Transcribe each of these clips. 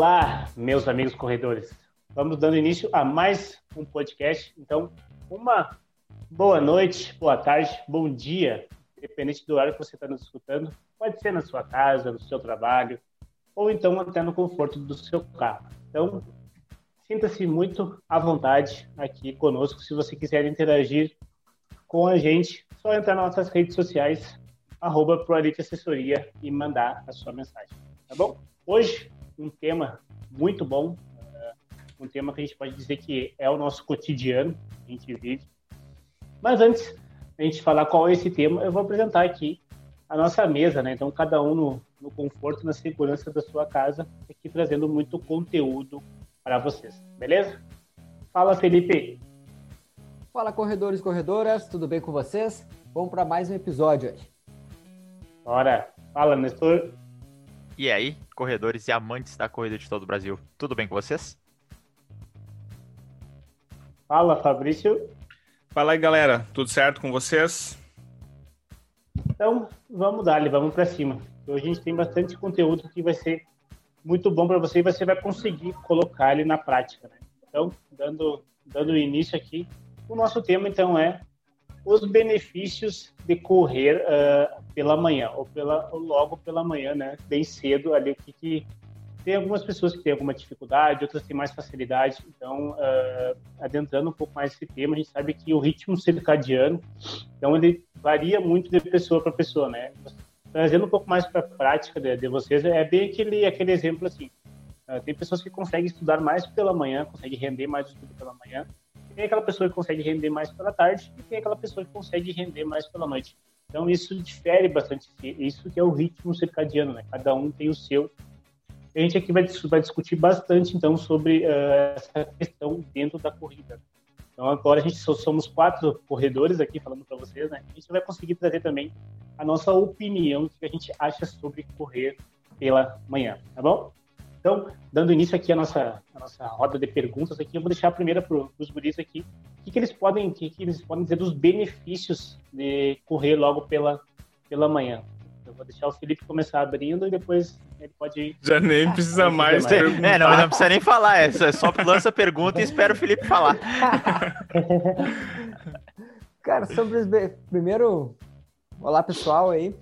Olá, meus amigos corredores. Vamos dando início a mais um podcast. Então, uma boa noite, boa tarde, bom dia, independente do horário que você está nos escutando. Pode ser na sua casa, no seu trabalho, ou então até no conforto do seu carro. Então, sinta-se muito à vontade aqui conosco. Se você quiser interagir com a gente, só entrar nas nossas redes sociais, arroba Assessoria e mandar a sua mensagem, tá bom? Hoje, um tema muito bom, uh, um tema que a gente pode dizer que é o nosso cotidiano, a gente vive. Mas antes a gente falar qual é esse tema, eu vou apresentar aqui a nossa mesa, né? Então, cada um no, no conforto, na segurança da sua casa, aqui trazendo muito conteúdo para vocês, beleza? Fala, Felipe! Fala, corredores e corredoras, tudo bem com vocês? Vamos para mais um episódio hoje. Bora! Fala, Nestor! E aí, corredores e amantes da corrida de todo o Brasil, tudo bem com vocês? Fala, Fabrício! Fala aí, galera, tudo certo com vocês? Então, vamos dar, vamos para cima. Hoje a gente tem bastante conteúdo que vai ser muito bom para você e você vai conseguir colocar ele na prática. Né? Então, dando, dando início aqui, o nosso tema então é os benefícios de correr uh, pela manhã ou, pela, ou logo pela manhã, né? Bem cedo ali, o que, que tem algumas pessoas que têm alguma dificuldade, outras têm mais facilidade. Então, uh, adentrando um pouco mais esse tema, a gente sabe que o ritmo circadiano, então ele varia muito de pessoa para pessoa, né? Trazendo um pouco mais para a prática de, de, vocês, é bem aquele, aquele exemplo assim. Uh, tem pessoas que conseguem estudar mais pela manhã, conseguem render mais o estudo pela manhã. Tem aquela pessoa que consegue render mais pela tarde e tem aquela pessoa que consegue render mais pela noite. Então, isso difere bastante. Isso que é o ritmo circadiano, né? Cada um tem o seu a gente aqui vai, vai discutir bastante, então, sobre uh, essa questão dentro da corrida. Então, agora a gente só somos quatro corredores aqui falando para vocês, né? A gente vai conseguir trazer também a nossa opinião, o que a gente acha sobre correr pela manhã, tá bom? Então, dando início aqui à nossa, à nossa roda de perguntas aqui, eu vou deixar a primeira para os guris aqui. O que, que eles podem, que, que eles podem dizer dos benefícios de correr logo pela, pela manhã? Eu vou deixar o Felipe começar abrindo e depois ele pode ir. Já nem precisa mais. perguntar. É, não, não precisa nem falar. É só, é só lança a pergunta e espera o Felipe falar. Cara, sobre os. Primeiro, olá pessoal aí,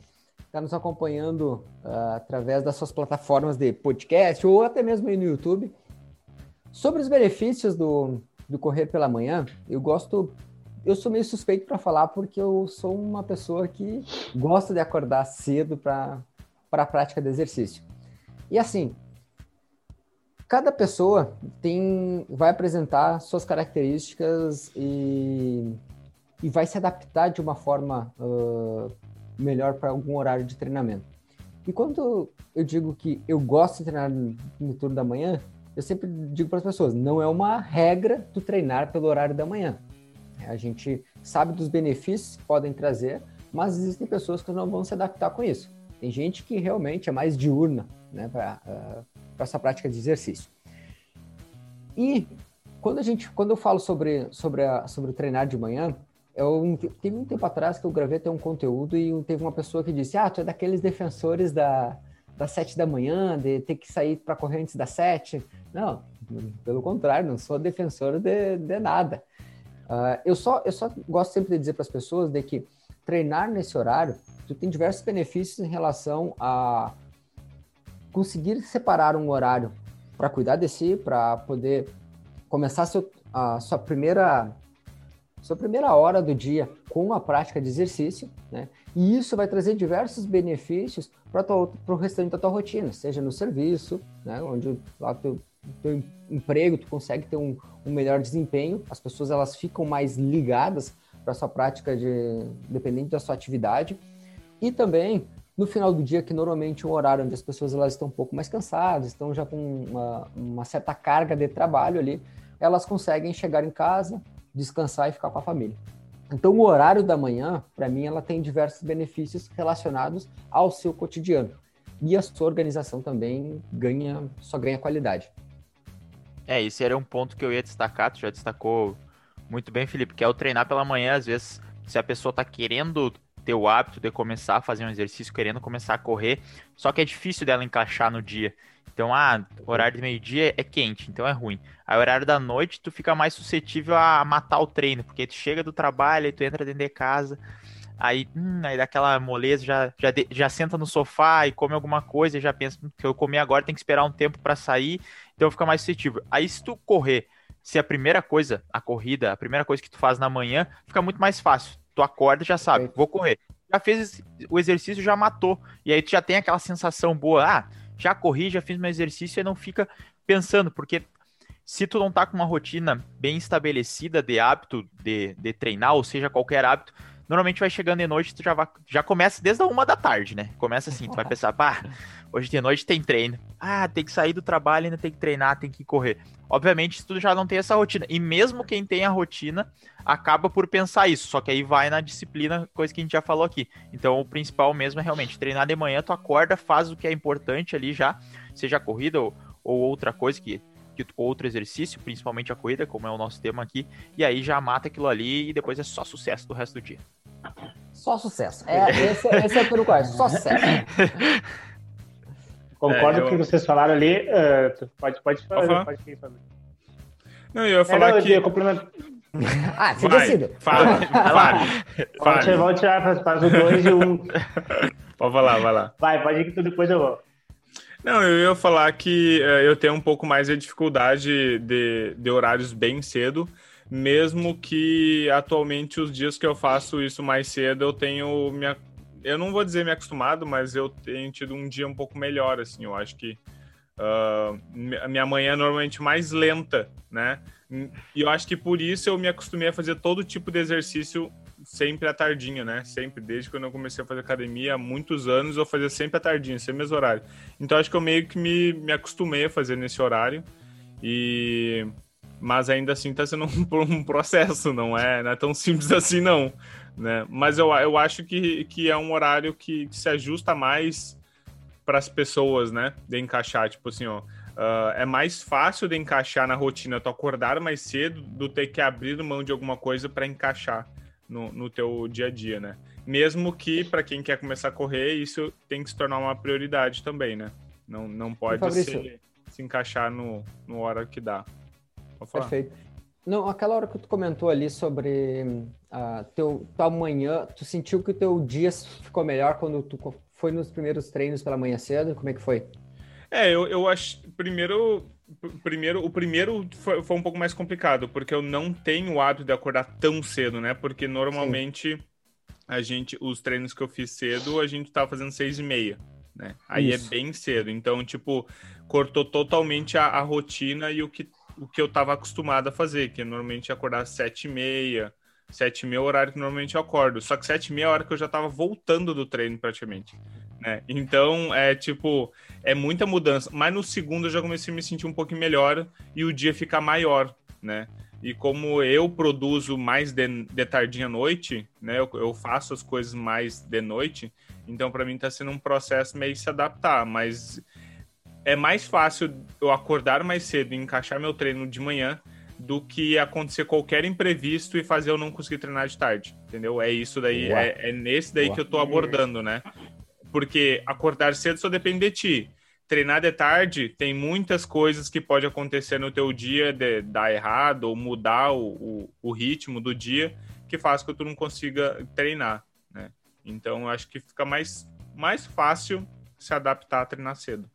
está nos acompanhando uh, através das suas plataformas de podcast ou até mesmo aí no YouTube. Sobre os benefícios do, do correr pela manhã, eu gosto eu sou meio suspeito para falar porque eu sou uma pessoa que gosta de acordar cedo para a prática de exercício. E assim, cada pessoa tem vai apresentar suas características e, e vai se adaptar de uma forma uh, melhor para algum horário de treinamento. E quando eu digo que eu gosto de treinar no turno da manhã, eu sempre digo para as pessoas, não é uma regra tu treinar pelo horário da manhã. A gente sabe dos benefícios que podem trazer, mas existem pessoas que não vão se adaptar com isso. Tem gente que realmente é mais diurna né, para uh, essa prática de exercício. E quando a gente, quando eu falo sobre sobre, a, sobre treinar de manhã, eu teve um tempo atrás que eu gravei até um conteúdo e teve uma pessoa que disse: Ah, tu é daqueles defensores da, das sete da manhã, de ter que sair para correr antes das sete. Não, pelo contrário, não sou defensor de, de nada. Uh, eu, só, eu só gosto sempre de dizer para as pessoas de que treinar nesse horário, tu tem diversos benefícios em relação a conseguir separar um horário para cuidar de si, para poder começar seu, a sua primeira sua primeira hora do dia com a prática de exercício, né? E isso vai trazer diversos benefícios para o restante da tua rotina, seja no serviço, né? Onde lá tu teu emprego, tu consegue ter um, um melhor desempenho, as pessoas elas ficam mais ligadas para sua prática de dependente da sua atividade e também no final do dia que normalmente é um horário onde as pessoas elas estão um pouco mais cansadas, estão já com uma, uma certa carga de trabalho ali, elas conseguem chegar em casa, descansar e ficar com a família. Então, o horário da manhã, para mim, ela tem diversos benefícios relacionados ao seu cotidiano. E a sua organização também ganha, só ganha qualidade. É, esse era um ponto que eu ia destacar, tu já destacou muito bem, Felipe, que é o treinar pela manhã, às vezes, se a pessoa tá querendo ter o hábito de começar a fazer um exercício, querendo começar a correr, só que é difícil dela encaixar no dia. Então, ah, horário de meio-dia é quente, então é ruim. Aí, horário da noite, tu fica mais suscetível a matar o treino, porque tu chega do trabalho, aí tu entra dentro de casa, aí, hum, aí dá aquela moleza, já, já, de, já senta no sofá e come alguma coisa, e já pensa que eu comi agora, tem que esperar um tempo para sair, então fica mais suscetível. Aí, se tu correr, se a primeira coisa, a corrida, a primeira coisa que tu faz na manhã, fica muito mais fácil. Tu acorda e já sabe, vou correr. Já fez o exercício, já matou. E aí tu já tem aquela sensação boa, ah, já corri, já fiz meu exercício e não fica pensando, porque se tu não tá com uma rotina bem estabelecida de hábito de, de treinar, ou seja, qualquer hábito, normalmente vai chegando de noite, tu já, vai, já começa desde a uma da tarde, né? Começa assim, tu vai pensar, pá, hoje de noite tem treino. Ah, tem que sair do trabalho, ainda tem que treinar, tem que correr. Obviamente, tu já não tem essa rotina. E mesmo quem tem a rotina, acaba por pensar isso. Só que aí vai na disciplina, coisa que a gente já falou aqui. Então, o principal mesmo é realmente treinar de manhã, tu acorda, faz o que é importante ali já, seja corrida ou, ou outra coisa que outro exercício, principalmente a corrida, como é o nosso tema aqui, e aí já mata aquilo ali e depois é só sucesso do resto do dia. Só sucesso. É, esse, esse é o que eu só sucesso. Concordo é, eu... com o que vocês falaram ali. Uh, pode, pode falar. Pode falar. Não, eu ia falar é, que. Eu complemento... ah, você decide. Fale, fale. fale. Vamos tirar, faz o 2 e o 1. Um. Pode falar, vai lá. Vai, pode ir que tu depois eu vou. Não, eu ia falar que uh, eu tenho um pouco mais de dificuldade de, de horários bem cedo, mesmo que atualmente os dias que eu faço isso mais cedo eu tenho minha eu não vou dizer me acostumado, mas eu tenho tido um dia um pouco melhor, assim, eu acho que uh, minha manhã é normalmente mais lenta, né? E eu acho que por isso eu me acostumei a fazer todo tipo de exercício sempre à tardinha, né? Sempre, desde quando eu comecei a fazer academia, há muitos anos, eu fazia sempre à tardinha, sempre mesmo horário. Então acho que eu meio que me, me acostumei a fazer nesse horário. E mas ainda assim está sendo um, um, processo, não é, não é tão simples assim não, né? Mas eu, eu acho que, que é um horário que, que se ajusta mais para as pessoas, né? De encaixar, tipo assim, ó, uh, é mais fácil de encaixar na rotina tu acordar mais cedo do ter que abrir mão de alguma coisa para encaixar no, no teu dia a dia, né? Mesmo que para quem quer começar a correr, isso tem que se tornar uma prioridade também, né? Não, não pode se, se encaixar no, no hora que dá. Perfeito. Não, aquela hora que tu comentou ali sobre uh, teu, tua manhã, tu sentiu que o teu dia ficou melhor quando tu foi nos primeiros treinos pela manhã cedo? Como é que foi? É, eu, eu acho. Primeiro, primeiro, o primeiro foi, foi, um pouco mais complicado, porque eu não tenho o hábito de acordar tão cedo, né? Porque normalmente Sim. a gente, os treinos que eu fiz cedo, a gente tava fazendo seis e meia, né? Aí é Isso. é bem cedo. Então, tipo, cortou totalmente a, a rotina e o que o que eu estava acostumado a fazer, que é normalmente acordar às sete e meia, sete e meia é horário que normalmente eu acordo. Só que sete e meia é hora que eu já estava voltando do treino praticamente. Né? Então, é tipo, é muita mudança. Mas no segundo eu já comecei a me sentir um pouquinho melhor e o dia fica maior, né? E como eu produzo mais de, de tardinha à noite, né? Eu, eu faço as coisas mais de noite, então para mim está sendo um processo meio se adaptar, mas é mais fácil eu acordar mais cedo e encaixar meu treino de manhã do que acontecer qualquer imprevisto e fazer eu não conseguir treinar de tarde, entendeu? É isso daí, é, é, nesse daí que eu tô abordando, né? Porque acordar cedo só depende de ti. Treinar de tarde tem muitas coisas que pode acontecer no teu dia de dar errado ou mudar o, o, o ritmo do dia que faz que tu não consiga treinar, né? Então eu acho que fica mais, mais fácil se adaptar a treinar cedo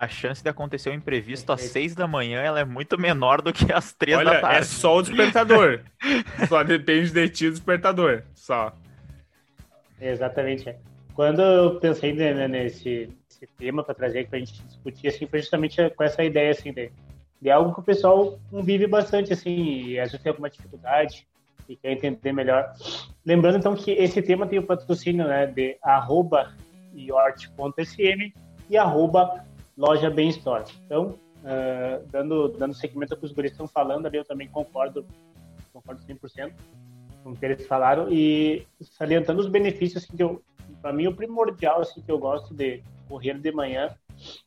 a chance de acontecer um imprevisto às seis da manhã ela é muito menor do que às três Olha, da tarde. É só o despertador. só depende de ti o despertador. Só. Exatamente. Quando eu pensei nesse, nesse tema para trazer para a gente discutir, assim, foi justamente com essa ideia assim, de, de algo que o pessoal convive bastante, assim, e às vezes tem alguma dificuldade e quer entender melhor. Lembrando, então, que esse tema tem o patrocínio né, de arroba iort.sm e arroba loja Bem Store. Então, uh, dando, dando seguimento ao que os guris estão falando ali, eu também concordo, concordo 100% com o que eles falaram e salientando os benefícios assim, que eu, para mim, o primordial assim, que eu gosto de correr de manhã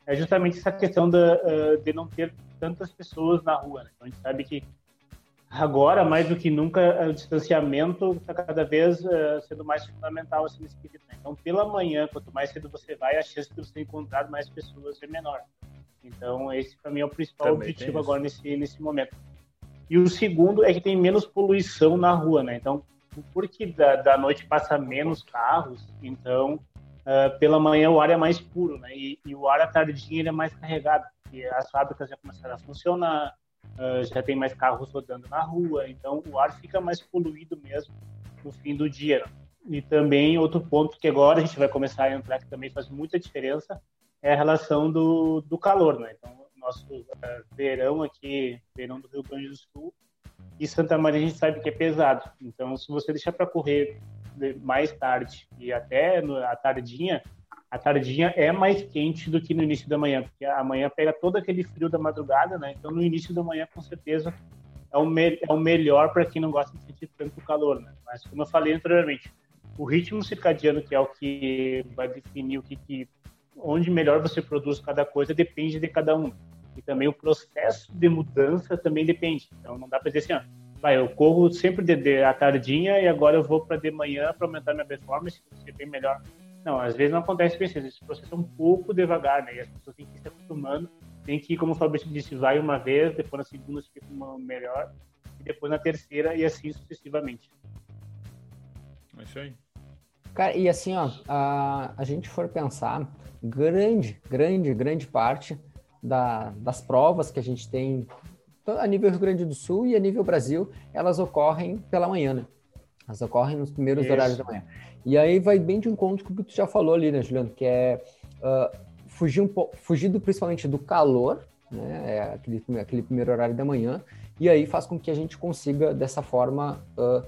é justamente essa questão da, uh, de não ter tantas pessoas na rua. Né? Então, a gente sabe que agora, mais do que nunca, o distanciamento está cada vez uh, sendo mais fundamental assim, nesse. Né? Então, pela manhã, quanto mais cedo você vai, a chance de você encontrar mais pessoas é menor. Então, esse para mim é o principal Também objetivo agora nesse, nesse momento. E o segundo é que tem menos poluição na rua, né? Então, porque da, da noite passa menos carros, então uh, pela manhã o ar é mais puro, né? E, e o ar à tardinha ele é mais carregado, porque as fábricas já começaram a funcionar, uh, já tem mais carros rodando na rua, então o ar fica mais poluído mesmo no fim do dia. E também outro ponto que agora a gente vai começar a entrar que também faz muita diferença é a relação do, do calor, né? Então nosso uh, verão aqui, verão do Rio Grande do Sul, e Santa Maria a gente sabe que é pesado. Então, se você deixar para correr mais tarde e até a tardinha, a tardinha é mais quente do que no início da manhã, porque a manhã pega todo aquele frio da madrugada, né? Então, no início da manhã, com certeza, é o, me é o melhor para quem não gosta de sentir tanto calor, né? Mas, como eu falei anteriormente, o ritmo circadiano, que é o que vai definir o que, que onde melhor você produz cada coisa, depende de cada um. E também o processo de mudança também depende. Então não dá para dizer assim, ó, vai, eu corro sempre de, de à tardinha e agora eu vou para de manhã para aumentar minha performance, ser bem melhor. Não, às vezes não acontece isso. Esse processo é um pouco devagar, né? E as pessoas têm que ir se acostumando. Tem que, como o Fabrício disse, vai uma vez, depois na segunda fica uma melhor, e depois na terceira, e assim sucessivamente. É isso aí. Cara, e assim, ó, a, a gente for pensar, grande, grande, grande parte da, das provas que a gente tem a nível Rio Grande do Sul e a nível Brasil, elas ocorrem pela manhã, né? Elas ocorrem nos primeiros Isso. horários da manhã. E aí vai bem de encontro com o que tu já falou ali, né, Juliano? Que é uh, fugir um pouco, fugir do, principalmente do calor, né? É aquele, aquele primeiro horário da manhã, e aí faz com que a gente consiga, dessa forma, uh,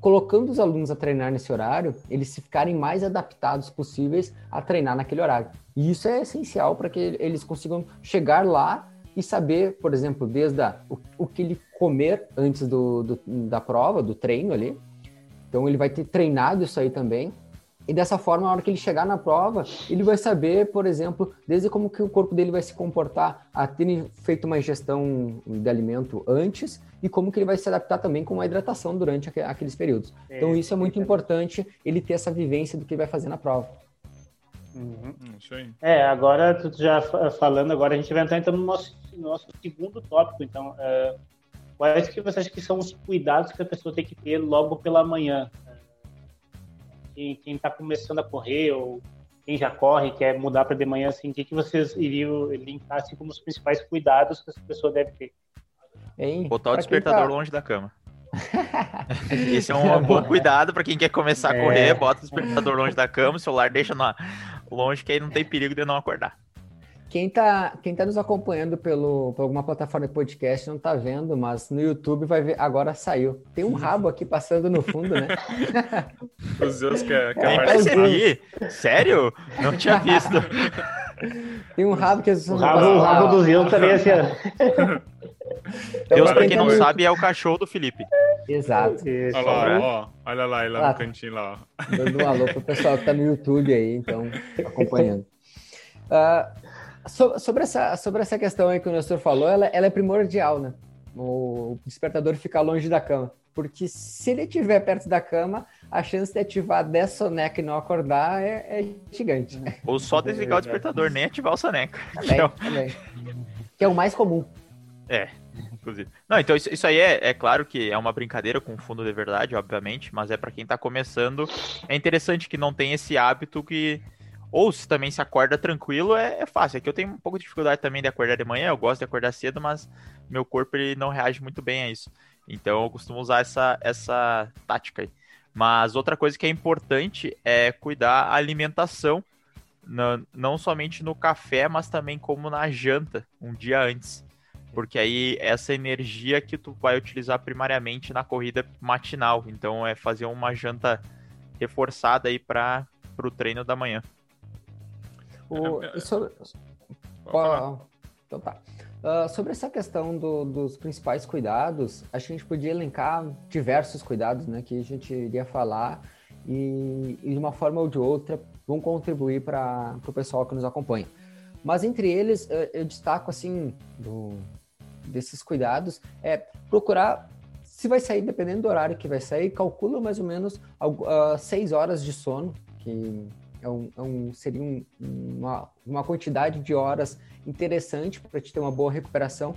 colocando os alunos a treinar nesse horário, eles se ficarem mais adaptados possíveis a treinar naquele horário. E isso é essencial para que eles consigam chegar lá e saber, por exemplo, desde a, o, o que ele comer antes do, do, da prova, do treino ali. Então ele vai ter treinado isso aí também. E dessa forma, na hora que ele chegar na prova, ele vai saber, por exemplo, desde como que o corpo dele vai se comportar a ter feito uma ingestão de alimento antes e como que ele vai se adaptar também com a hidratação durante aqueles períodos. É, então isso é muito importante, ele ter essa vivência do que ele vai fazer na prova. Uhum. Isso aí. É, agora, tu já falando, agora a gente vai entrar então no nosso, no nosso segundo tópico. Então, é, quais que você acha que são os cuidados que a pessoa tem que ter logo pela manhã? É, quem está começando a correr ou quem já corre, quer mudar para de manhã, assim, o que, que vocês iriam linkar assim, como os principais cuidados que essa pessoa deve ter? Hein? Botar o despertador tá... longe da cama. Esse é um bom cuidado para quem quer começar a correr, é. bota o despertador longe da cama, o celular deixa na, longe, que aí não tem perigo de não acordar. Quem está quem tá nos acompanhando pelo, por alguma plataforma de podcast não está vendo, mas no YouTube vai ver, agora saiu. Tem um rabo aqui passando no fundo, né? Os Deus que, é, que é, percebi. Sério? Não tinha visto. Tem um rabo que... O rabo, o rabo do Zeus também é assim, Deus, pra quem não sabe, é o cachorro do Felipe. Exato. Isso. Olha lá, ó, olha lá, ele lá ah, no cantinho lá. Ó. Dando um alô pro pessoal que tá no YouTube aí, então, acompanhando. Uh, so, sobre, essa, sobre essa questão aí que o Nestor falou, ela, ela é primordial, né? O despertador ficar longe da cama. Porque se ele estiver perto da cama, a chance de ativar 10 soneca e não acordar é, é gigante. Ou só desligar o despertador, nem ativar o soneca. Também, que, é o... também. que é o mais comum. É, inclusive. Não, então isso, isso aí é, é claro que é uma brincadeira com fundo de verdade, obviamente, mas é para quem tá começando. É interessante que não tem esse hábito que. Ou se também se acorda tranquilo, é, é fácil. É que eu tenho um pouco de dificuldade também de acordar de manhã, eu gosto de acordar cedo, mas meu corpo ele não reage muito bem a isso. Então eu costumo usar essa, essa tática aí. Mas outra coisa que é importante é cuidar a alimentação, não, não somente no café, mas também como na janta, um dia antes porque aí essa energia que tu vai utilizar primariamente na corrida matinal. Então é fazer uma janta reforçada aí para o treino da manhã. O, sobre... Então tá. Uh, sobre essa questão do, dos principais cuidados, a gente podia elencar diversos cuidados né, que a gente iria falar e, e de uma forma ou de outra vão contribuir para o pessoal que nos acompanha. Mas entre eles, eu, eu destaco assim, do, desses cuidados é procurar se vai sair, dependendo do horário que vai sair, calcula mais ou menos uh, seis horas de sono, que é um, é um seria um, uma, uma quantidade de horas interessante para te ter uma boa recuperação.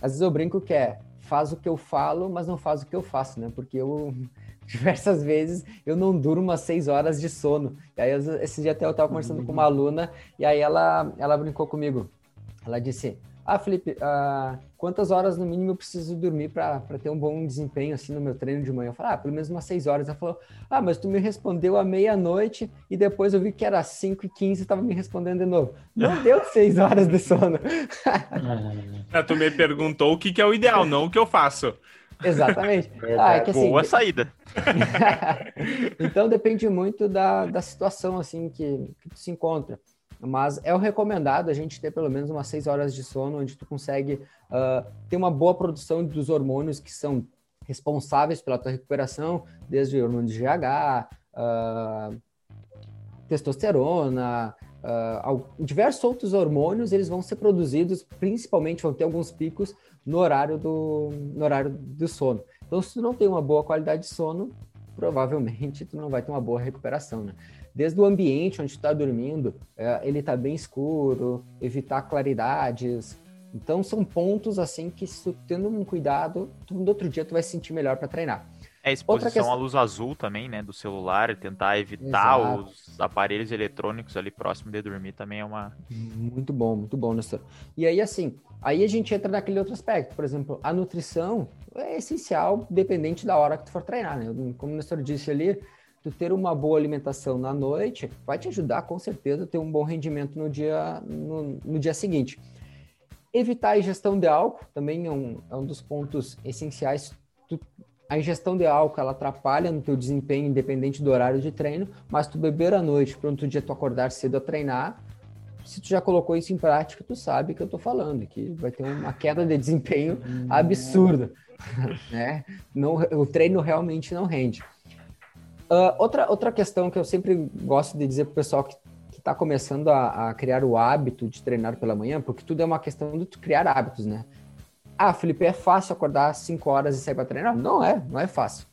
Às vezes eu brinco que é faz o que eu falo, mas não faz o que eu faço, né? Porque eu diversas vezes eu não durmo umas seis horas de sono. E aí esse dia até eu estava conversando uhum. com uma aluna e aí ela ela brincou comigo. Ela disse: ah, Felipe, uh, quantas horas no mínimo eu preciso dormir para ter um bom desempenho assim no meu treino de manhã? Eu falei, ah, pelo menos umas seis horas. Ela falou, ah, mas tu me respondeu à meia-noite e depois eu vi que era 5 e 15 e estava me respondendo de novo. Não deu seis horas de sono. ah, tu me perguntou o que, que é o ideal, não o que eu faço. Exatamente. Ah, é que, assim, Boa saída. então depende muito da, da situação assim que, que tu se encontra. Mas é o recomendado a gente ter pelo menos umas seis horas de sono, onde tu consegue uh, ter uma boa produção dos hormônios que são responsáveis pela tua recuperação, desde o hormônio de GH, uh, testosterona, uh, diversos outros hormônios, eles vão ser produzidos, principalmente vão ter alguns picos no horário do, no horário do sono. Então, se tu não tem uma boa qualidade de sono, provavelmente tu não vai ter uma boa recuperação, né? Desde o ambiente onde está dormindo, é, ele está bem escuro, evitar claridades. Então são pontos assim que se tu tendo um cuidado, tu, no outro dia tu vai se sentir melhor para treinar. É exposição questão... à luz azul também, né, do celular, tentar evitar Exato. os aparelhos eletrônicos ali próximo de dormir também é uma muito bom, muito bom, Nestor. E aí assim, aí a gente entra naquele outro aspecto, por exemplo, a nutrição é essencial, dependente da hora que tu for treinar, né? Como o Nestor disse ali, tu ter uma boa alimentação na noite vai te ajudar com certeza a ter um bom rendimento no dia, no, no dia seguinte. Evitar a ingestão de álcool também é um, é um dos pontos essenciais. Tu, a ingestão de álcool ela atrapalha no teu desempenho, independente do horário de treino, mas tu beber à noite para outro dia tu acordar cedo a treinar, se tu já colocou isso em prática, tu sabe que eu estou falando, que vai ter uma queda de desempenho absurda. né? Não, o treino realmente não rende. Uh, outra, outra questão que eu sempre gosto de dizer para o pessoal que está começando a, a, criar o hábito de treinar pela manhã, porque tudo é uma questão de criar hábitos, né? Ah, Felipe, é fácil acordar às 5 horas e sair para treinar? Não é, não é fácil.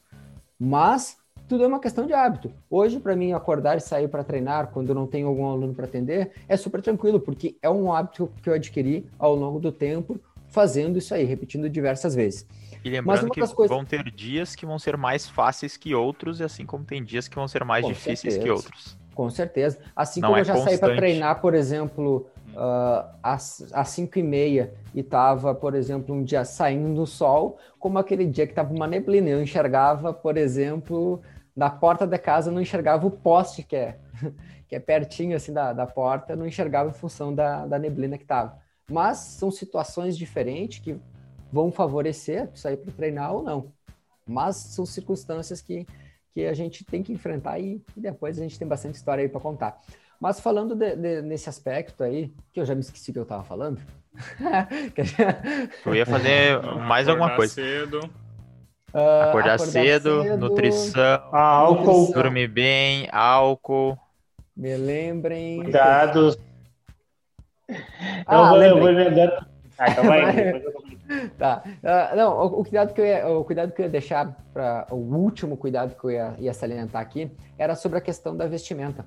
Mas tudo é uma questão de hábito. Hoje, para mim, acordar e sair para treinar quando não tenho algum aluno para atender é super tranquilo, porque é um hábito que eu adquiri ao longo do tempo fazendo isso aí, repetindo diversas vezes. E lembrando que coisas... vão ter dias que vão ser mais fáceis que outros, e assim como tem dias que vão ser mais Com difíceis certeza. que outros. Com certeza. Assim Não como é eu já constante. saí para treinar, por exemplo, uh, às, às 5 e meia e estava, por exemplo, um dia saindo do sol, como aquele dia que estava uma neblina. Eu enxergava, por exemplo, da porta da casa, não enxergava o poste que é, que é pertinho assim da, da porta, não enxergava em função da, da neblina que estava. Mas são situações diferentes que vão favorecer sair para treinar ou não. Mas são circunstâncias que, que a gente tem que enfrentar e, e depois a gente tem bastante história aí para contar. Mas falando de, de, nesse aspecto aí, que eu já me esqueci que eu estava falando. eu ia fazer mais alguma coisa. Cedo. Uh, acordar, acordar cedo, cedo, nutrição, álcool, dormir bem, álcool. Me lembrem. Cuidados. Ah, eu, vou, eu vou lembrando. Ah, então vai. Tá. Uh, não, o, o, cuidado que eu ia, o cuidado que eu ia deixar para o último cuidado que eu ia, ia salientar aqui era sobre a questão da vestimenta.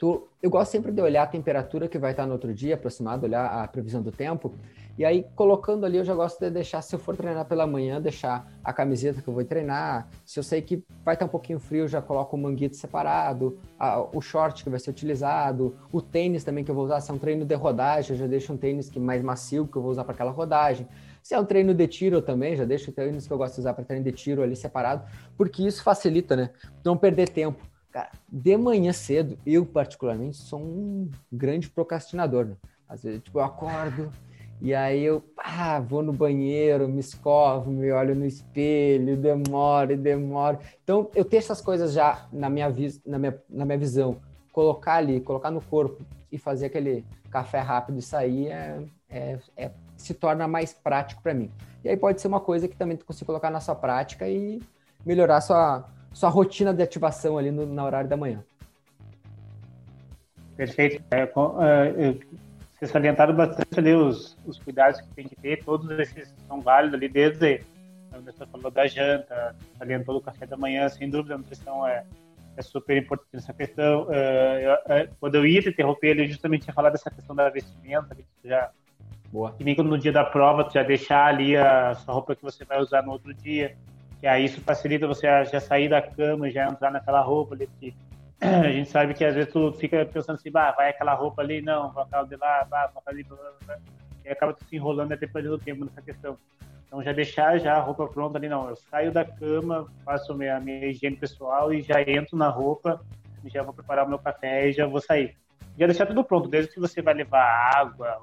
Tu, eu gosto sempre de olhar a temperatura que vai estar no outro dia, aproximado, olhar a previsão do tempo. E aí, colocando ali, eu já gosto de deixar, se eu for treinar pela manhã, deixar a camiseta que eu vou treinar. Se eu sei que vai estar um pouquinho frio, já coloco o manguito separado, a, o short que vai ser utilizado, o tênis também que eu vou usar. Se é um treino de rodagem, eu já deixo um tênis que mais macio que eu vou usar para aquela rodagem. Se é um treino de tiro também, já deixo o tênis que eu gosto de usar para treino de tiro ali separado, porque isso facilita, né? Não perder tempo. Cara, de manhã cedo, eu particularmente sou um grande procrastinador, né? Às vezes, tipo, eu acordo e aí eu ah, vou no banheiro, me escovo, me olho no espelho, demoro e demoro. Então, eu ter essas coisas já na minha, na minha, na minha visão, colocar ali, colocar no corpo e fazer aquele café rápido e sair é, é, é se torna mais prático para mim. E aí pode ser uma coisa que também tu consiga colocar na sua prática e melhorar sua, sua rotina de ativação ali no, na horário da manhã. Perfeito. É, é, vocês salientaram bastante ali os, os cuidados que tem que ter, todos esses são válidos ali, desde você falou da janta, salientou do café da manhã, sem dúvida a nutrição é, é super importante essa questão. Eu, uh, quando eu ia te interromper, ele justamente tinha falado dessa questão da vestimenta, que já Boa. quando no dia da prova, tu já deixar ali a sua roupa que você vai usar no outro dia, que aí isso facilita você já sair da cama já entrar naquela roupa ali, que a gente sabe que às vezes tu fica pensando assim, bah, vai aquela roupa ali, não, vai aquela de lá, bah, vai ali, blá, blá, blá, e acaba se enrolando até perdendo tempo nessa questão. Então já deixar já a roupa pronta ali, não, eu saio da cama, faço a minha, minha higiene pessoal e já entro na roupa, já vou preparar o meu café e já vou sair. Já deixar tudo pronto, desde que você vai levar água,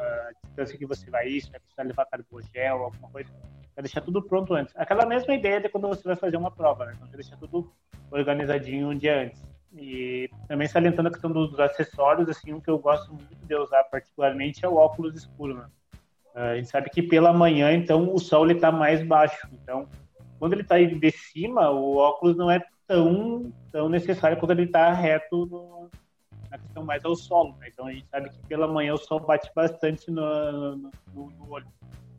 a distância que você vai ir, se vai precisar levar carbogel, alguma coisa, já deixar tudo pronto antes. Aquela mesma ideia de quando você vai fazer uma prova, né? Então já deixar tudo organizadinho um dia antes. E também salientando a questão dos acessórios, assim, um que eu gosto muito de usar particularmente é o óculos escuro, né? A gente sabe que pela manhã, então, o sol está mais baixo. Então, quando ele está de cima, o óculos não é tão, tão necessário quando ele está reto no, na questão mais ao solo. Né? Então, a gente sabe que pela manhã o sol bate bastante no, no, no olho.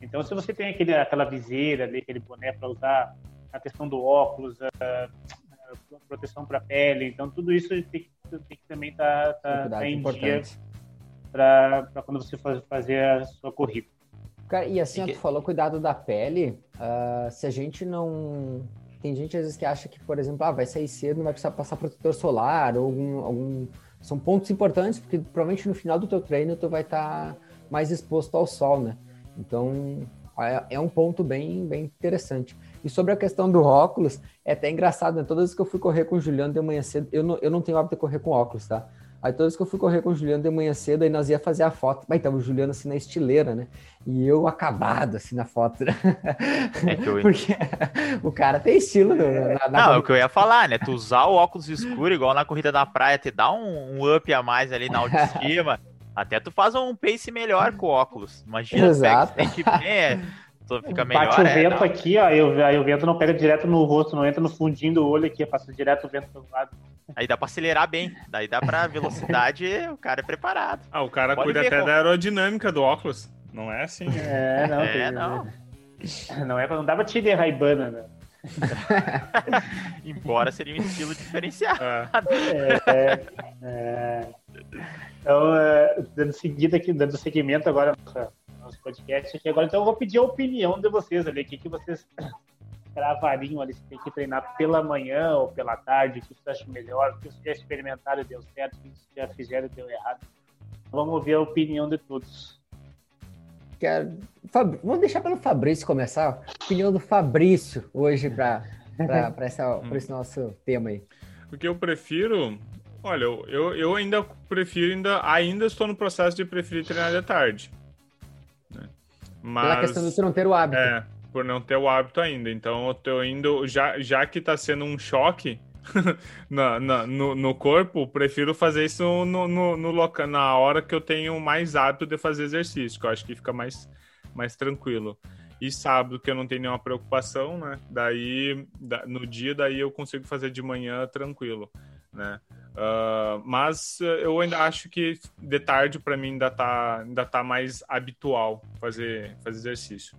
Então, se você tem aquele, aquela viseira ali, aquele boné para usar, a questão do óculos, a, a proteção para a pele, então tudo isso tem, tem que também estar tá, tá, tá em dia para quando você for fazer a sua corrida. Cara, e assim, que... tu falou cuidado da pele. Uh, se a gente não. Tem gente às vezes que acha que, por exemplo, ah, vai sair cedo, não vai precisar passar protetor solar ou algum, algum. São pontos importantes, porque provavelmente no final do teu treino tu vai estar tá mais exposto ao sol, né? Então é, é um ponto bem, bem interessante. E sobre a questão do óculos, é até engraçado, né? Todas as que eu fui correr com o Juliano de manhã cedo, eu não, eu não tenho hábito de correr com óculos, tá? Aí todas que eu fui correr com o Juliano de manhã cedo, aí nós ia fazer a foto. Mas tava o Juliano assim na estileira, né? E eu acabado assim na foto. Né? É que eu... Porque o cara tem estilo. Né? Na, na Não, é o que eu ia falar, né? Tu usar o óculos escuro, igual na corrida da praia, te dá um, um up a mais ali na autoestima. Até tu faz um pace melhor com o óculos. Imagina, Exato. Pega, sente bem, é, fica melhor. Bate o é, vento não. aqui, ó, aí, aí o vento não pega direto no rosto, não entra no fundinho do olho aqui, passa direto o vento pelo lado. Aí dá pra acelerar bem. Daí dá pra velocidade, o cara é preparado. Ah, o cara Pode cuida até como... da aerodinâmica do óculos. Não é assim. É, não. É, tem... não. Não, é, não dá pra te de raibana, né? Embora seria um estilo diferenciado. É, é, é. Então, é, dando seguida aqui, dando seguimento agora no nosso podcast aqui agora, então eu vou pedir a opinião de vocês ali, o que, que vocês cravariam ali, se tem que treinar pela manhã ou pela tarde, o que você acha melhor, o que vocês já experimentaram deu certo, o que vocês já fizeram deu errado. Vamos ouvir a opinião de todos. Quero... Fab... Vamos deixar pelo Fabrício começar. Opinião do Fabrício hoje para esse nosso tema aí. O que eu prefiro, olha, eu, eu ainda prefiro, ainda, ainda estou no processo de preferir treinar de tarde. Né? Mas, Pela questão de você não ter o hábito. É, por não ter o hábito ainda. Então eu tô indo, já, já que tá sendo um choque na, na, no, no corpo, prefiro fazer isso no, no, no local, na hora que eu tenho mais hábito de fazer exercício, que eu acho que fica mais, mais tranquilo. E sábado que eu não tenho nenhuma preocupação, né? Daí, da, no dia, daí eu consigo fazer de manhã tranquilo, né? Uh, mas eu ainda acho que de tarde para mim ainda tá, ainda tá mais habitual fazer, fazer exercício.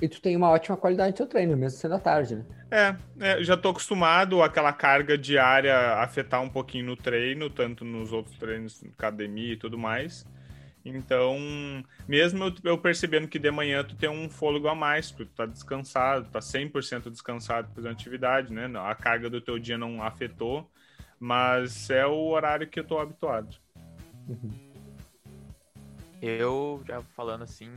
E tu tem uma ótima qualidade do teu treino, mesmo sendo à tarde, né? É, é, já tô acostumado aquela carga diária afetar um pouquinho no treino, tanto nos outros treinos, academia e tudo mais. Então, mesmo eu, eu, percebendo que de manhã tu tem um fôlego a mais, tu tá descansado, tá 100% descansado para fazer atividade, né? A carga do teu dia não afetou, mas é o horário que eu tô habituado. Uhum. Eu, já falando assim,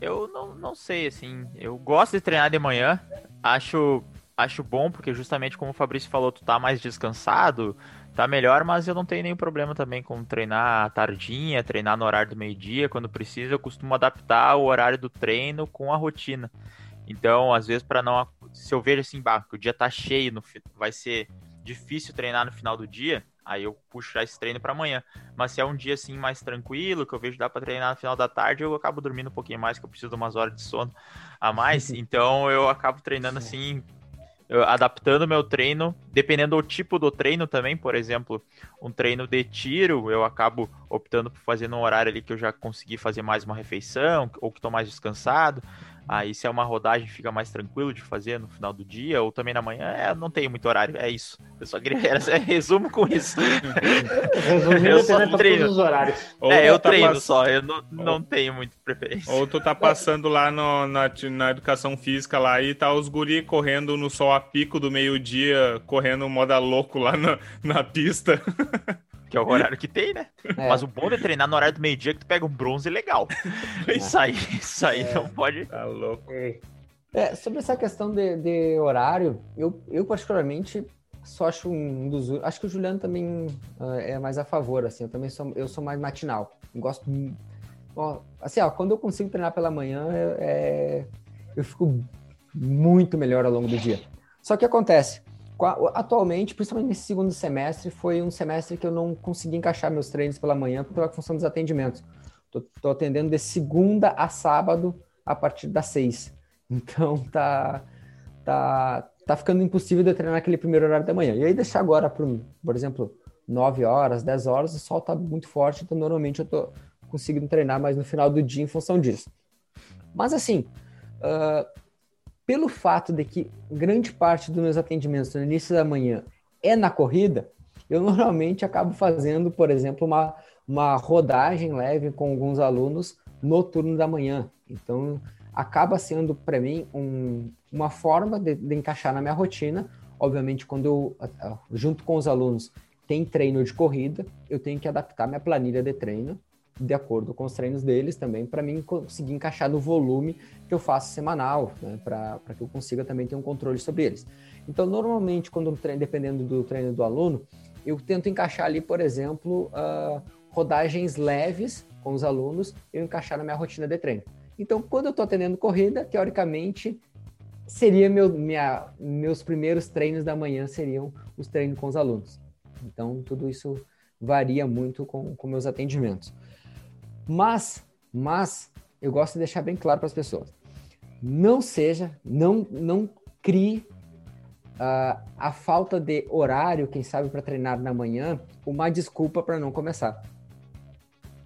eu não, não sei, assim. Eu gosto de treinar de manhã. Acho, acho bom, porque justamente como o Fabrício falou, tu tá mais descansado, tá melhor, mas eu não tenho nenhum problema também com treinar tardinha, treinar no horário do meio-dia. Quando precisa, eu costumo adaptar o horário do treino com a rotina. Então, às vezes, para não. Se eu vejo assim, bah, que o dia tá cheio, no, vai ser difícil treinar no final do dia, Aí eu puxo já esse treino para amanhã. Mas se é um dia assim mais tranquilo, que eu vejo dá para treinar no final da tarde, eu acabo dormindo um pouquinho mais, que eu preciso de umas horas de sono a mais. então eu acabo treinando assim, adaptando meu treino, dependendo do tipo do treino também, por exemplo, um treino de tiro, eu acabo optando por fazer num horário ali que eu já consegui fazer mais uma refeição, ou que estou mais descansado. Aí se é uma rodagem fica mais tranquilo de fazer no final do dia ou também na manhã, é, não tem muito horário, é isso. Eu só queria era, resumo com isso. Resumindo, eu só treino. todos os horários. Ou é, eu tá treino pass... só, eu não, não ou... tenho muito preferência. Ou tu tá passando lá no, na, na educação física lá e tá os guri correndo no sol a pico do meio-dia, correndo moda louco lá na, na pista. Que é o horário que tem, né? É. Mas o bom é treinar no horário do meio-dia que tu pega um bronze legal. É. Isso aí, isso aí é. não pode. Tá louco. É, sobre essa questão de, de, horário, eu, eu particularmente só acho um dos. Acho que o Juliano também uh, é mais a favor, assim. Eu também sou, eu sou mais matinal. Gosto. Ó, assim, ó, quando eu consigo treinar pela manhã, é, eu fico muito melhor ao longo do dia. Só que acontece, Atualmente, principalmente nesse segundo semestre, foi um semestre que eu não consegui encaixar meus treinos pela manhã pela função dos atendimentos. Estou atendendo de segunda a sábado a partir das seis. Então tá, tá, tá ficando impossível de eu treinar aquele primeiro horário da manhã. E aí deixar agora, por, por exemplo, 9 horas, 10 horas, o sol tá muito forte, então normalmente eu tô conseguindo treinar mais no final do dia em função disso. Mas assim, uh, pelo fato de que grande parte dos meus atendimentos no início da manhã é na corrida, eu normalmente acabo fazendo, por exemplo, uma, uma rodagem leve com alguns alunos no turno da manhã. Então, acaba sendo para mim um, uma forma de, de, encaixar na minha rotina. Obviamente, quando eu, junto com os alunos, tem treino de corrida, eu tenho que adaptar minha planilha de treino de acordo com os treinos deles também, para mim conseguir encaixar no volume que eu faço semanal, né, para que eu consiga também ter um controle sobre eles. Então, normalmente, quando treino, dependendo do treino do aluno, eu tento encaixar ali, por exemplo, uh, rodagens leves com os alunos, eu encaixar na minha rotina de treino. Então, quando eu estou atendendo corrida, teoricamente, seria meu, minha, meus primeiros treinos da manhã seriam os treinos com os alunos. Então, tudo isso varia muito com, com meus atendimentos. Mas, mas, eu gosto de deixar bem claro para as pessoas. Não seja, não, não crie uh, a falta de horário, quem sabe, para treinar na manhã, uma desculpa para não começar.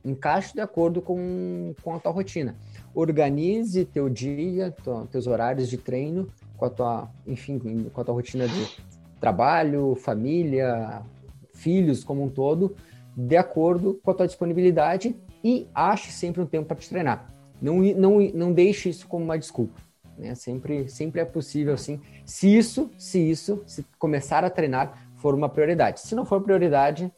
Encaixe de acordo com, com a tua rotina. Organize teu dia, tua, teus horários de treino, com a tua, enfim, com a tua rotina de trabalho, família, filhos como um todo, de acordo com a tua disponibilidade e ache sempre um tempo para te treinar. Não, não, não deixe isso como uma desculpa. Né? Sempre, sempre é possível, sim. Se isso, se isso, se começar a treinar for uma prioridade. Se não for prioridade,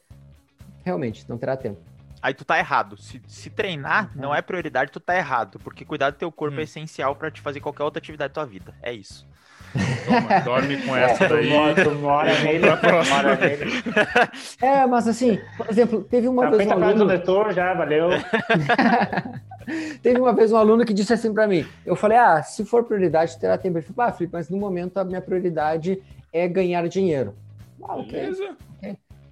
realmente não terá tempo. Aí tu tá errado. Se, se treinar uhum. não é prioridade, tu tá errado. Porque cuidar do teu corpo é hum. é essencial para te fazer qualquer outra atividade da tua vida. É isso. Toma, dorme com essa é, daí. Mora nele, mora nele. É, mas assim, por exemplo, teve uma tá vez um aluno... do leitor já, valeu. teve uma vez um aluno que disse assim para mim, eu falei, ah, se for prioridade, terá tempo. Ele falou, ah, Felipe, mas no momento a minha prioridade é ganhar dinheiro. Ah, ok. Beleza.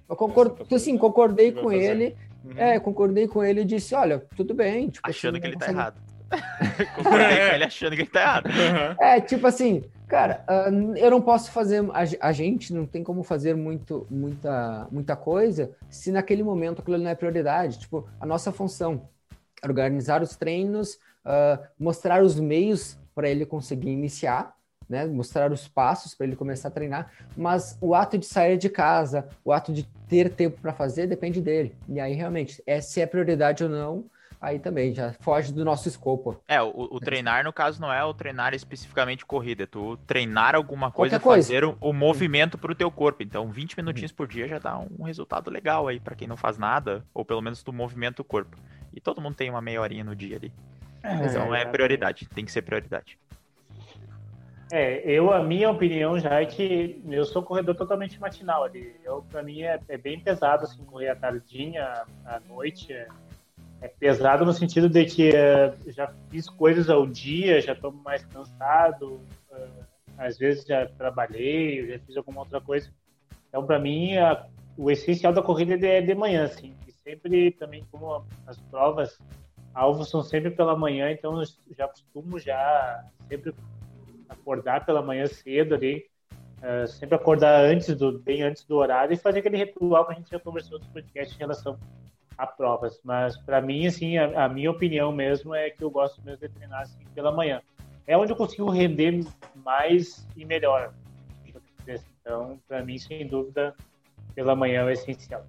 Eu concordo, assim, concordei com ele, uhum. é, concordei com ele e disse, olha, tudo bem. Tipo, Achando assim, que ele tá errado. concordei com ele achando que ele tá errado. Uhum. É, tipo assim, Cara, eu não posso fazer. A, gente não tem como fazer muito, muita, muita coisa se naquele momento aquilo não é prioridade. Tipo, a nossa função organizar os treinos, uh, mostrar os meios para ele conseguir iniciar, né? Mostrar os passos para ele começar a treinar. Mas o ato de sair de casa, o ato de ter tempo para fazer, depende dele. E aí, realmente, é, se é prioridade ou não aí também já foge do nosso escopo. É, o, o, treinar, no caso, não é o treinar especificamente corrida, é tu treinar alguma coisa, coisa. fazer o, o movimento para o teu corpo. Então, 20 minutinhos por dia já dá um resultado legal aí para quem não faz nada, ou pelo menos tu movimenta o corpo. E todo mundo tem uma meia horinha no dia ali. É, então é, é prioridade, tem que ser prioridade. É, eu, a minha opinião já é que eu sou corredor totalmente matinal ali. Eu, pra mim, é, é bem pesado, assim, correr à tardinha, à noite. É, é pesado no sentido de que uh, já fiz coisas ao dia, já estou mais cansado, uh, às vezes já trabalhei, já fiz alguma outra coisa. Então, para mim, a, o essencial da corrida é de, é de manhã, assim. E sempre também, como as provas, alvos são sempre pela manhã, então já costumo já sempre acordar pela manhã cedo ali, uh, sempre acordar antes do bem antes do horário e fazer aquele ritual que a gente já conversou no podcast em relação a provas. Mas para mim, assim, a, a, minha opinião mesmo é que eu gosto mesmo de treinar assim, pela manhã. é onde eu consigo render mais e melhor. Então, para mim, sem dúvida, pela manhã é essencial.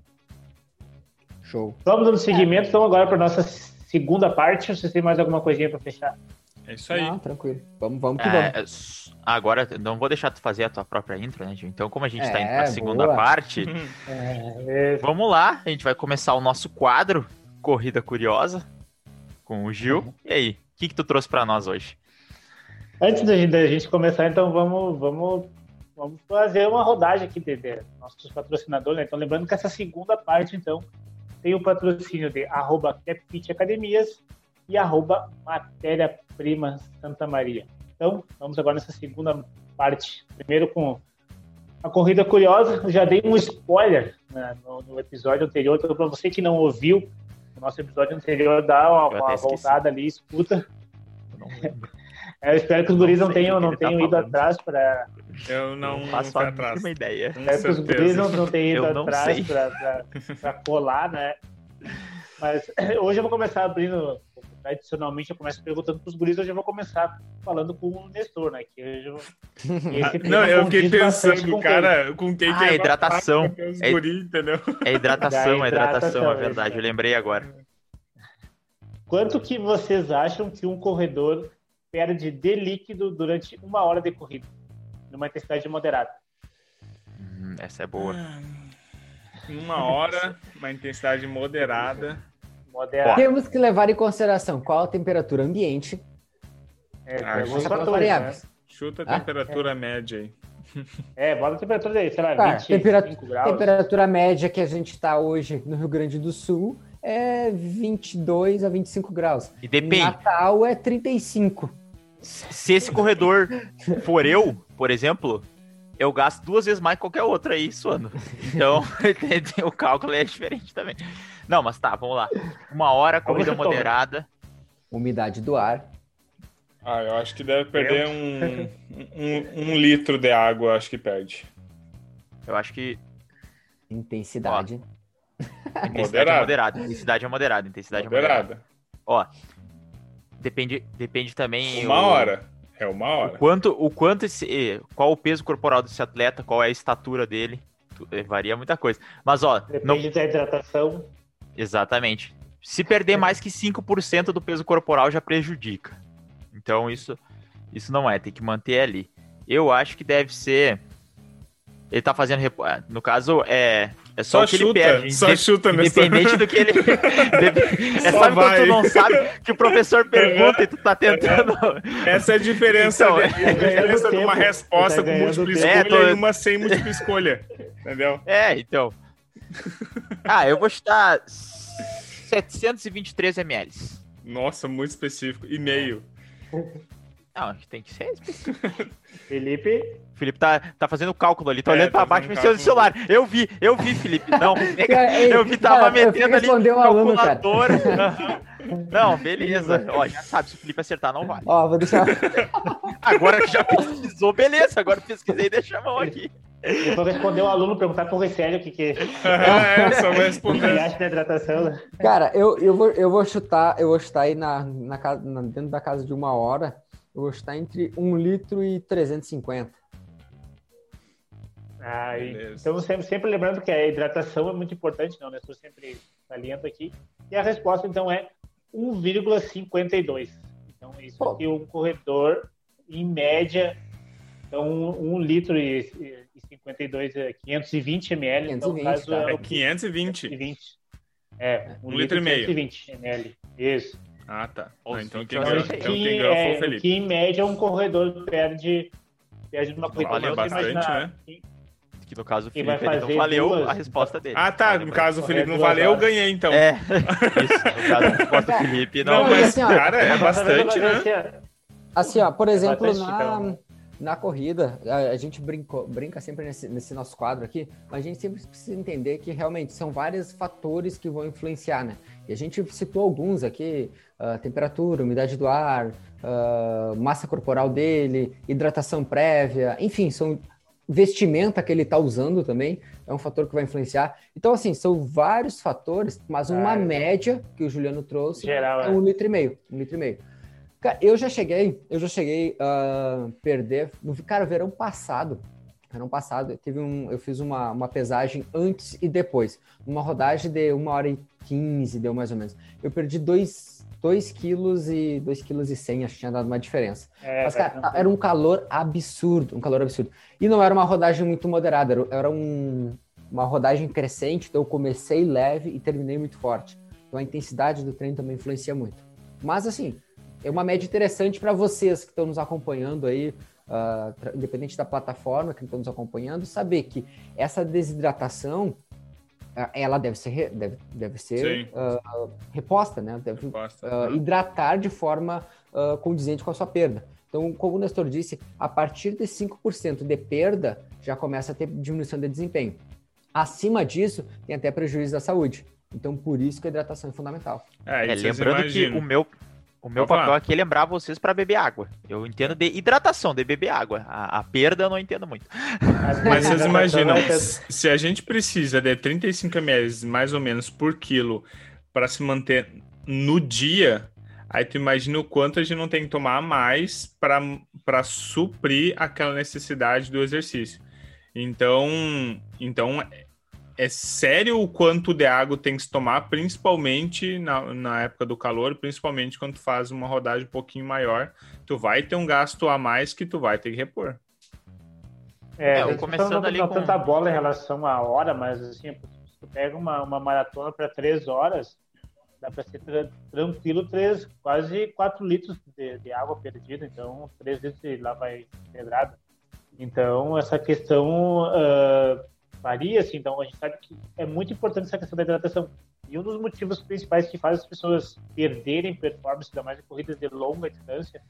Show. Vamos no seguimento, então, agora para nossa segunda parte. Você tem mais alguma coisinha para fechar? É isso aí. Não, tranquilo. Vamos, vamos que É, vamos. agora, não vou deixar tu fazer a tua própria intro, né, Gil? Então, como a gente tá indo É, pra segunda boa. parte, É, vamos lá. A gente vai começar o nosso quadro, Corrida Curiosa, com o Gil. E aí, o que, que tu trouxe pra nós hoje? Antes da gente, começar, então vamos, vamos, vamos fazer uma rodagem aqui de, de nossos patrocinadores. Né? Então, lembrando que essa segunda parte, então, tem o patrocínio de arroba Academias e arroba Matéria Prima Santa Maria. Então, vamos agora nessa segunda parte. Primeiro com a corrida curiosa. Eu já dei um spoiler né, no, no episódio anterior, então para você que não ouviu o nosso episódio anterior, dá uma, uma voltada ali, escuta. Eu não. É, Eu espero que os guris não tenham, não tá tenham ido falando. atrás para Eu não, faço a mínima ideia. Espero que os guris não, não tenham ido atrás para colar, né? Mas hoje eu vou começar abrindo, tradicionalmente eu começo perguntando para os guris, hoje eu vou começar falando com o Nestor, né? Que hoje eu, Não, eu fiquei pensando, com cara, com quem Ah, que é hidratação. É- guri, entendeu? É hidratação, é hidratação, hidratação, é verdade. Eu lembrei agora. Quanto que vocês acham que um corredor perde de líquido durante uma hora de corrida? Numa intensidade moderada. Hum, essa é boa. Uma hora, uma intensidade moderada. Temos que levar em consideração qual a temperatura ambiente É, Ah, fatores, variáveis. né? Chuta a Ah, temperatura média aí. É, bota a temperatura aí, sei lá, Tá, 25 temperatura- graus. Temperatura média que a gente está hoje no Rio Grande do Sul é 22 a 25 graus. E depende. Natal é 35. Se esse corredor for eu, por exemplo, eu gasto duas vezes mais que qualquer outro aí suando. Então, o cálculo é diferente também. Não, mas tá, vamos lá. Uma hora, corrida moderada. Umidade do ar. Ah, eu acho que deve perder um, um, um litro de água, acho que perde. Eu acho que Intensidade. intensidade é moderada. Intensidade é moderada. Intensidade é moderada. Moderada. Ó, depende, depende também. Uma o- hora. É uma O hora. quanto, o quanto esse, eh, qual o peso corporal desse atleta, qual é a estatura dele, eh, varia muita coisa. Mas ó, não, Depende da hidratação. Exatamente. Se perder mais que 5% do peso corporal já prejudica. Então isso isso não é, tem que manter ali. Eu acho que deve ser ele tá fazendo ah, no caso é é só, Só o que ele chuta, perde, só inde- chuta nesse independente do que ele é, Só sabe quando vai. tu não sabe que o professor pergunta e tu tá tentando Essa é a diferença, Então, é. a diferença de uma Tempo. resposta Tá com múltipla tempo. escolha É, tô- e uma sem múltipla escolha. Entendeu? É, então. Ah, eu vou chutar 723 ml. Nossa, muito específico. E meio. Não, acho que tem que ser. Felipe, Felipe tá, tá fazendo cálculo ali, tá É, olhando tá pra baixo, mexendo no celular. Eu vi, eu vi, Felipe. Não, ei, eu vi, tava cara, metendo ali um aluno, cara. calculadora. Não, beleza. Ó, já sabe, se o Felipe acertar, não vale. Ó, vou deixar. Agora que já pesquisou, beleza. Agora pesquisei e deixa a mão aqui. eu vou responder o aluno, perguntar pro Recélio o que, que, é, só vou o que ele responder. acha da hidratação. né? Cara, eu, eu, vou, eu vou chutar, eu vou chutar aí na, na, casa- na- dentro da casa de uma hora, eu vou chutar entre 1 litro e 350. Ah, e- Beleza. então, sempre, sempre lembrando que a hidratação é muito importante, não, né? Eu sempre saliento aqui. E a resposta, então, é 1,52. Então, isso Pô. aqui, um corredor, em média, então, 1 litro e, e 52 é 520 ml. Então, no 520, caso, tá. é É o 520. 520. É, Um litro e meio. 520 ml. Isso. Ah, tá. Ah, então quem ganhou, Então, então que, quem ganhou foi é, o Felipe. que, em média, um corredor perde, perde numa corrida. Valeu bastante, né? Que no caso o Quem vai Felipe ele não fazer valeu duas- a resposta dele. Ah, tá. No caso, o Felipe não valeu, eu ganhei, então. É, isso. No caso, a resposta do Felipe não. Não, mas, assim, ó, cara, é bastante, né? Assim, ó, por exemplo, bastante, na, então. Na corrida, a, gente brincou, brinca sempre nesse, nesse nosso quadro aqui, mas a gente sempre precisa entender que realmente são vários fatores que vão influenciar, né? E a gente citou alguns aqui, ah, temperatura, umidade do ar, ah, massa corporal dele, hidratação prévia, enfim, são vestimenta que ele está usando também é um fator que vai influenciar. Então, assim, são vários fatores, mas uma Ah, média que o Juliano trouxe Geral, é é. um litro e meio, um litro e meio. Cara, eu já cheguei, eu já cheguei a perder. No, cara, verão passado. Verão passado, teve um, eu fiz uma, uma pesagem antes e depois. Uma rodagem de 1 hora e 15, deu mais ou menos. Eu perdi 2 quilos e 2 quilos e 100, acho que tinha dado uma diferença. É, Mas, cara, era um calor absurdo, um calor absurdo. E não era uma rodagem muito moderada, era, era um, uma rodagem crescente, então eu comecei leve e terminei muito forte. Então a intensidade do treino também influencia muito. Mas, assim, é uma média interessante para vocês que estão nos acompanhando aí, uh, independente da plataforma que estão nos acompanhando, saber que essa desidratação uh, ela deve ser, deve, deve ser uh, reposta, né? Deve reposta, hidratar de forma condizente com a sua perda. Então, como o Nestor disse, a partir de 5% de perda, já começa a ter diminuição de desempenho. Acima disso, tem até prejuízo da saúde. Então, por isso que a hidratação é fundamental. É, é lembrando que o meu, o meu papel aqui é lembrar vocês para beber água. Eu entendo de hidratação, de beber água. A, a perda eu não entendo muito. Mas vocês imaginam, se a gente precisa de 35 ml mais ou menos por quilo para se manter no dia, aí tu imagina o quanto a gente não tem que tomar mais para suprir aquela necessidade do exercício. Então, então é sério o quanto de água tem que se tomar, principalmente na, na época do calor, principalmente quando tu faz uma rodagem um pouquinho maior, tu vai ter um gasto a mais que tu vai ter que repor. É, é começando ali com... tanta bola em relação à hora, mas assim, se tu pega uma, uma maratona para três horas, dá para ser tranquilo três, quase quatro litros de, de, água perdida, então três litros lá vai pedrada. Então essa questão uh, varia, assim, então a gente sabe que é muito importante essa questão da hidratação. E um dos motivos principais que faz as pessoas perderem performance, ainda mais em corridas de longa distância,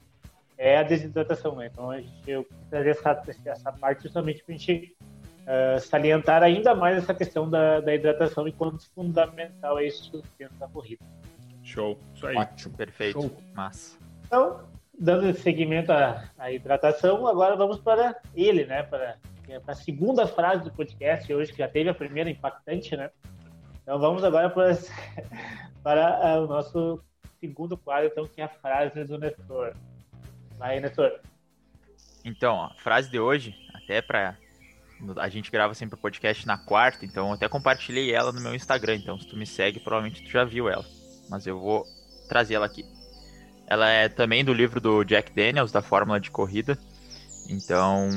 é a desidratação, né? Então a gente eu trazer essa, essa parte justamente para a gente uh, salientar ainda mais essa questão da, da hidratação e quanto fundamental é isso dentro da corrida. Show, isso aí. Ótimo, perfeito, Show. massa. Então, dando seguimento à, à hidratação, agora vamos para ele, né? Para é para a segunda frase do podcast hoje, que já teve a primeira impactante, né? Então vamos agora para, uh, o nosso segundo quadro, então, que é a frase do Nestor. Vai, Nestor. Então, a frase de hoje, até para a gente grava sempre o podcast na quarta, então eu até compartilhei ela no meu Instagram, então se tu me segue, provavelmente tu já viu ela. Mas eu vou trazer ela aqui. Ela é também do livro do Jack Daniels, da Fórmula de Corrida. Então,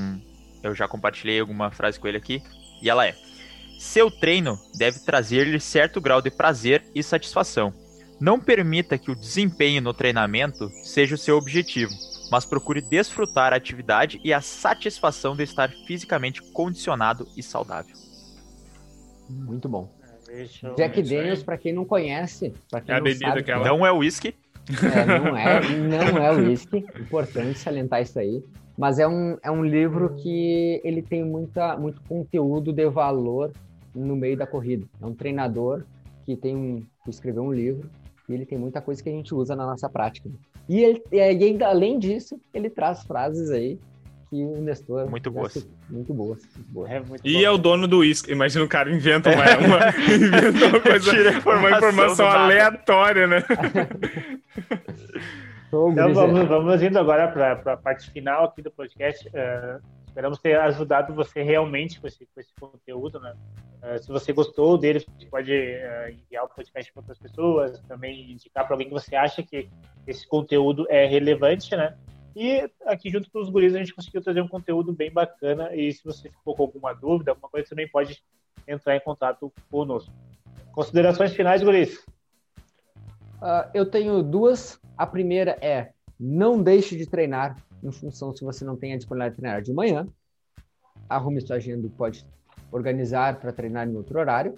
eu já compartilhei alguma frase com ele aqui. E ela é: Seu treino deve trazer-lhe certo grau de prazer e satisfação. Não permita que o desempenho no treinamento seja o seu objetivo, mas procure desfrutar a atividade e a satisfação de estar fisicamente condicionado e saudável. Muito bom. Jack Daniels, para quem não conhece, quem é a não bebida sabe, que ela... não é whisky. É, não é, não é whisky. Importante salientar isso aí. Mas é um, é um livro que ele tem muita, muito conteúdo de valor no meio da corrida. É um treinador que tem um, que escreveu um livro e ele tem muita coisa que a gente usa na nossa prática. E, ele, e ainda além disso, ele traz frases aí que o Nestor muito boas, muito boas, muito boas. É muito e bom. é o dono do uísque. Imagina o cara inventa uma, uma inventa uma coisa, uma informação aleatória, né? Então vamos, vamos indo agora para a parte final aqui do podcast. Uh, esperamos ter ajudado você realmente com esse, com esse conteúdo, né? Uh, se você gostou dele, você pode uh, enviar o podcast para outras pessoas, também indicar para alguém que você acha que esse conteúdo é relevante, né? E aqui junto com os guris a gente conseguiu trazer um conteúdo bem bacana e se você ficou com alguma dúvida, alguma coisa, também pode entrar em contato conosco. Considerações finais, guris? Uh, eu tenho duas. A primeira é não deixe de treinar em função se você não tem a disponibilidade de treinar de manhã. Arrume sua agenda pode organizar para treinar em outro horário,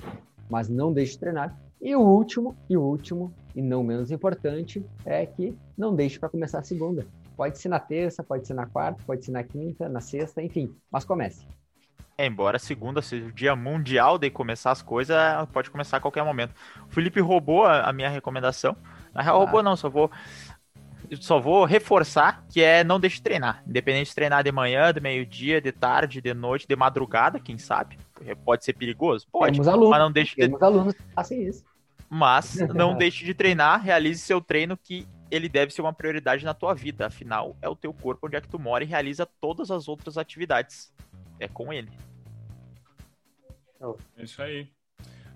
mas não deixe de treinar. E o último, e o último, e não menos importante, é que não deixe para começar a segunda. Pode ser na terça, pode ser na quarta, pode ser na quinta, na sexta, enfim, mas comece. É, embora segunda seja o dia mundial de começar as coisas, pode começar a qualquer momento. O Felipe roubou a, a minha recomendação. Na real, ah. roubou não, só vou. Só vou reforçar que é não deixe de treinar. Independente de treinar de manhã, de meio-dia, de tarde, de noite, de madrugada, quem sabe. Pode ser perigoso? Pode. Temos alunos, mas não deixe temos de... alunos fazem isso. Mas não deixe de treinar, realize seu treino que ele deve ser uma prioridade na tua vida. Afinal, é o teu corpo onde é que tu mora e realiza todas as outras atividades. É com ele. É isso aí.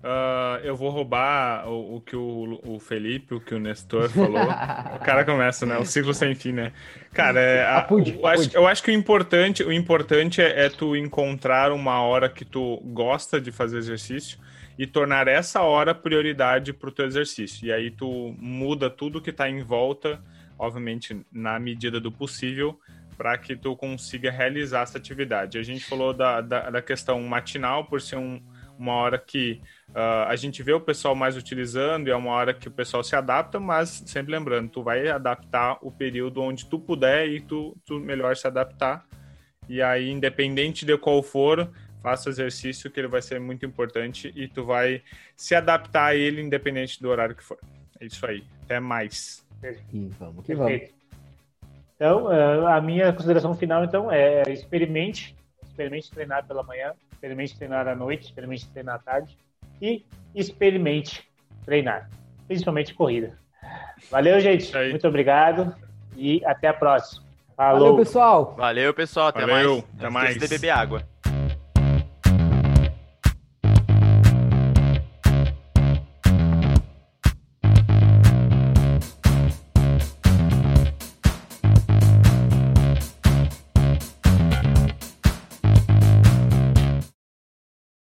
Uh, eu vou roubar o, o que o, o, Felipe, o que o Nestor falou. o cara começa, né? O ciclo sem fim, né? Cara, é, a, apude, eu, acho, eu, acho, que o importante, o importante é, é, tu encontrar uma hora que tu gosta de fazer exercício e tornar essa hora prioridade para o teu exercício. E aí tu muda tudo que está em volta, obviamente na medida do possível, para que tu consiga realizar essa atividade. A gente falou da, da, da questão matinal, por ser um, uma hora que uh, a gente vê o pessoal mais utilizando e é uma hora que o pessoal se adapta, mas sempre lembrando, tu vai adaptar o período onde tu puder e tu, tu melhor se adaptar. E aí, independente de qual for, faça o exercício que ele vai ser muito importante e tu vai se adaptar a ele independente do horário que for. É isso aí. Até mais. E vamos que vamos. Então, eh, a minha consideração final, então, é experimente, experimente treinar pela manhã, experimente treinar à noite, experimente treinar à tarde e experimente treinar, principalmente corrida. Valeu, gente. Muito obrigado e até a próxima. Falou. Valeu, pessoal. Valeu, pessoal. Até Valeu, mais. Até mais. de beber água.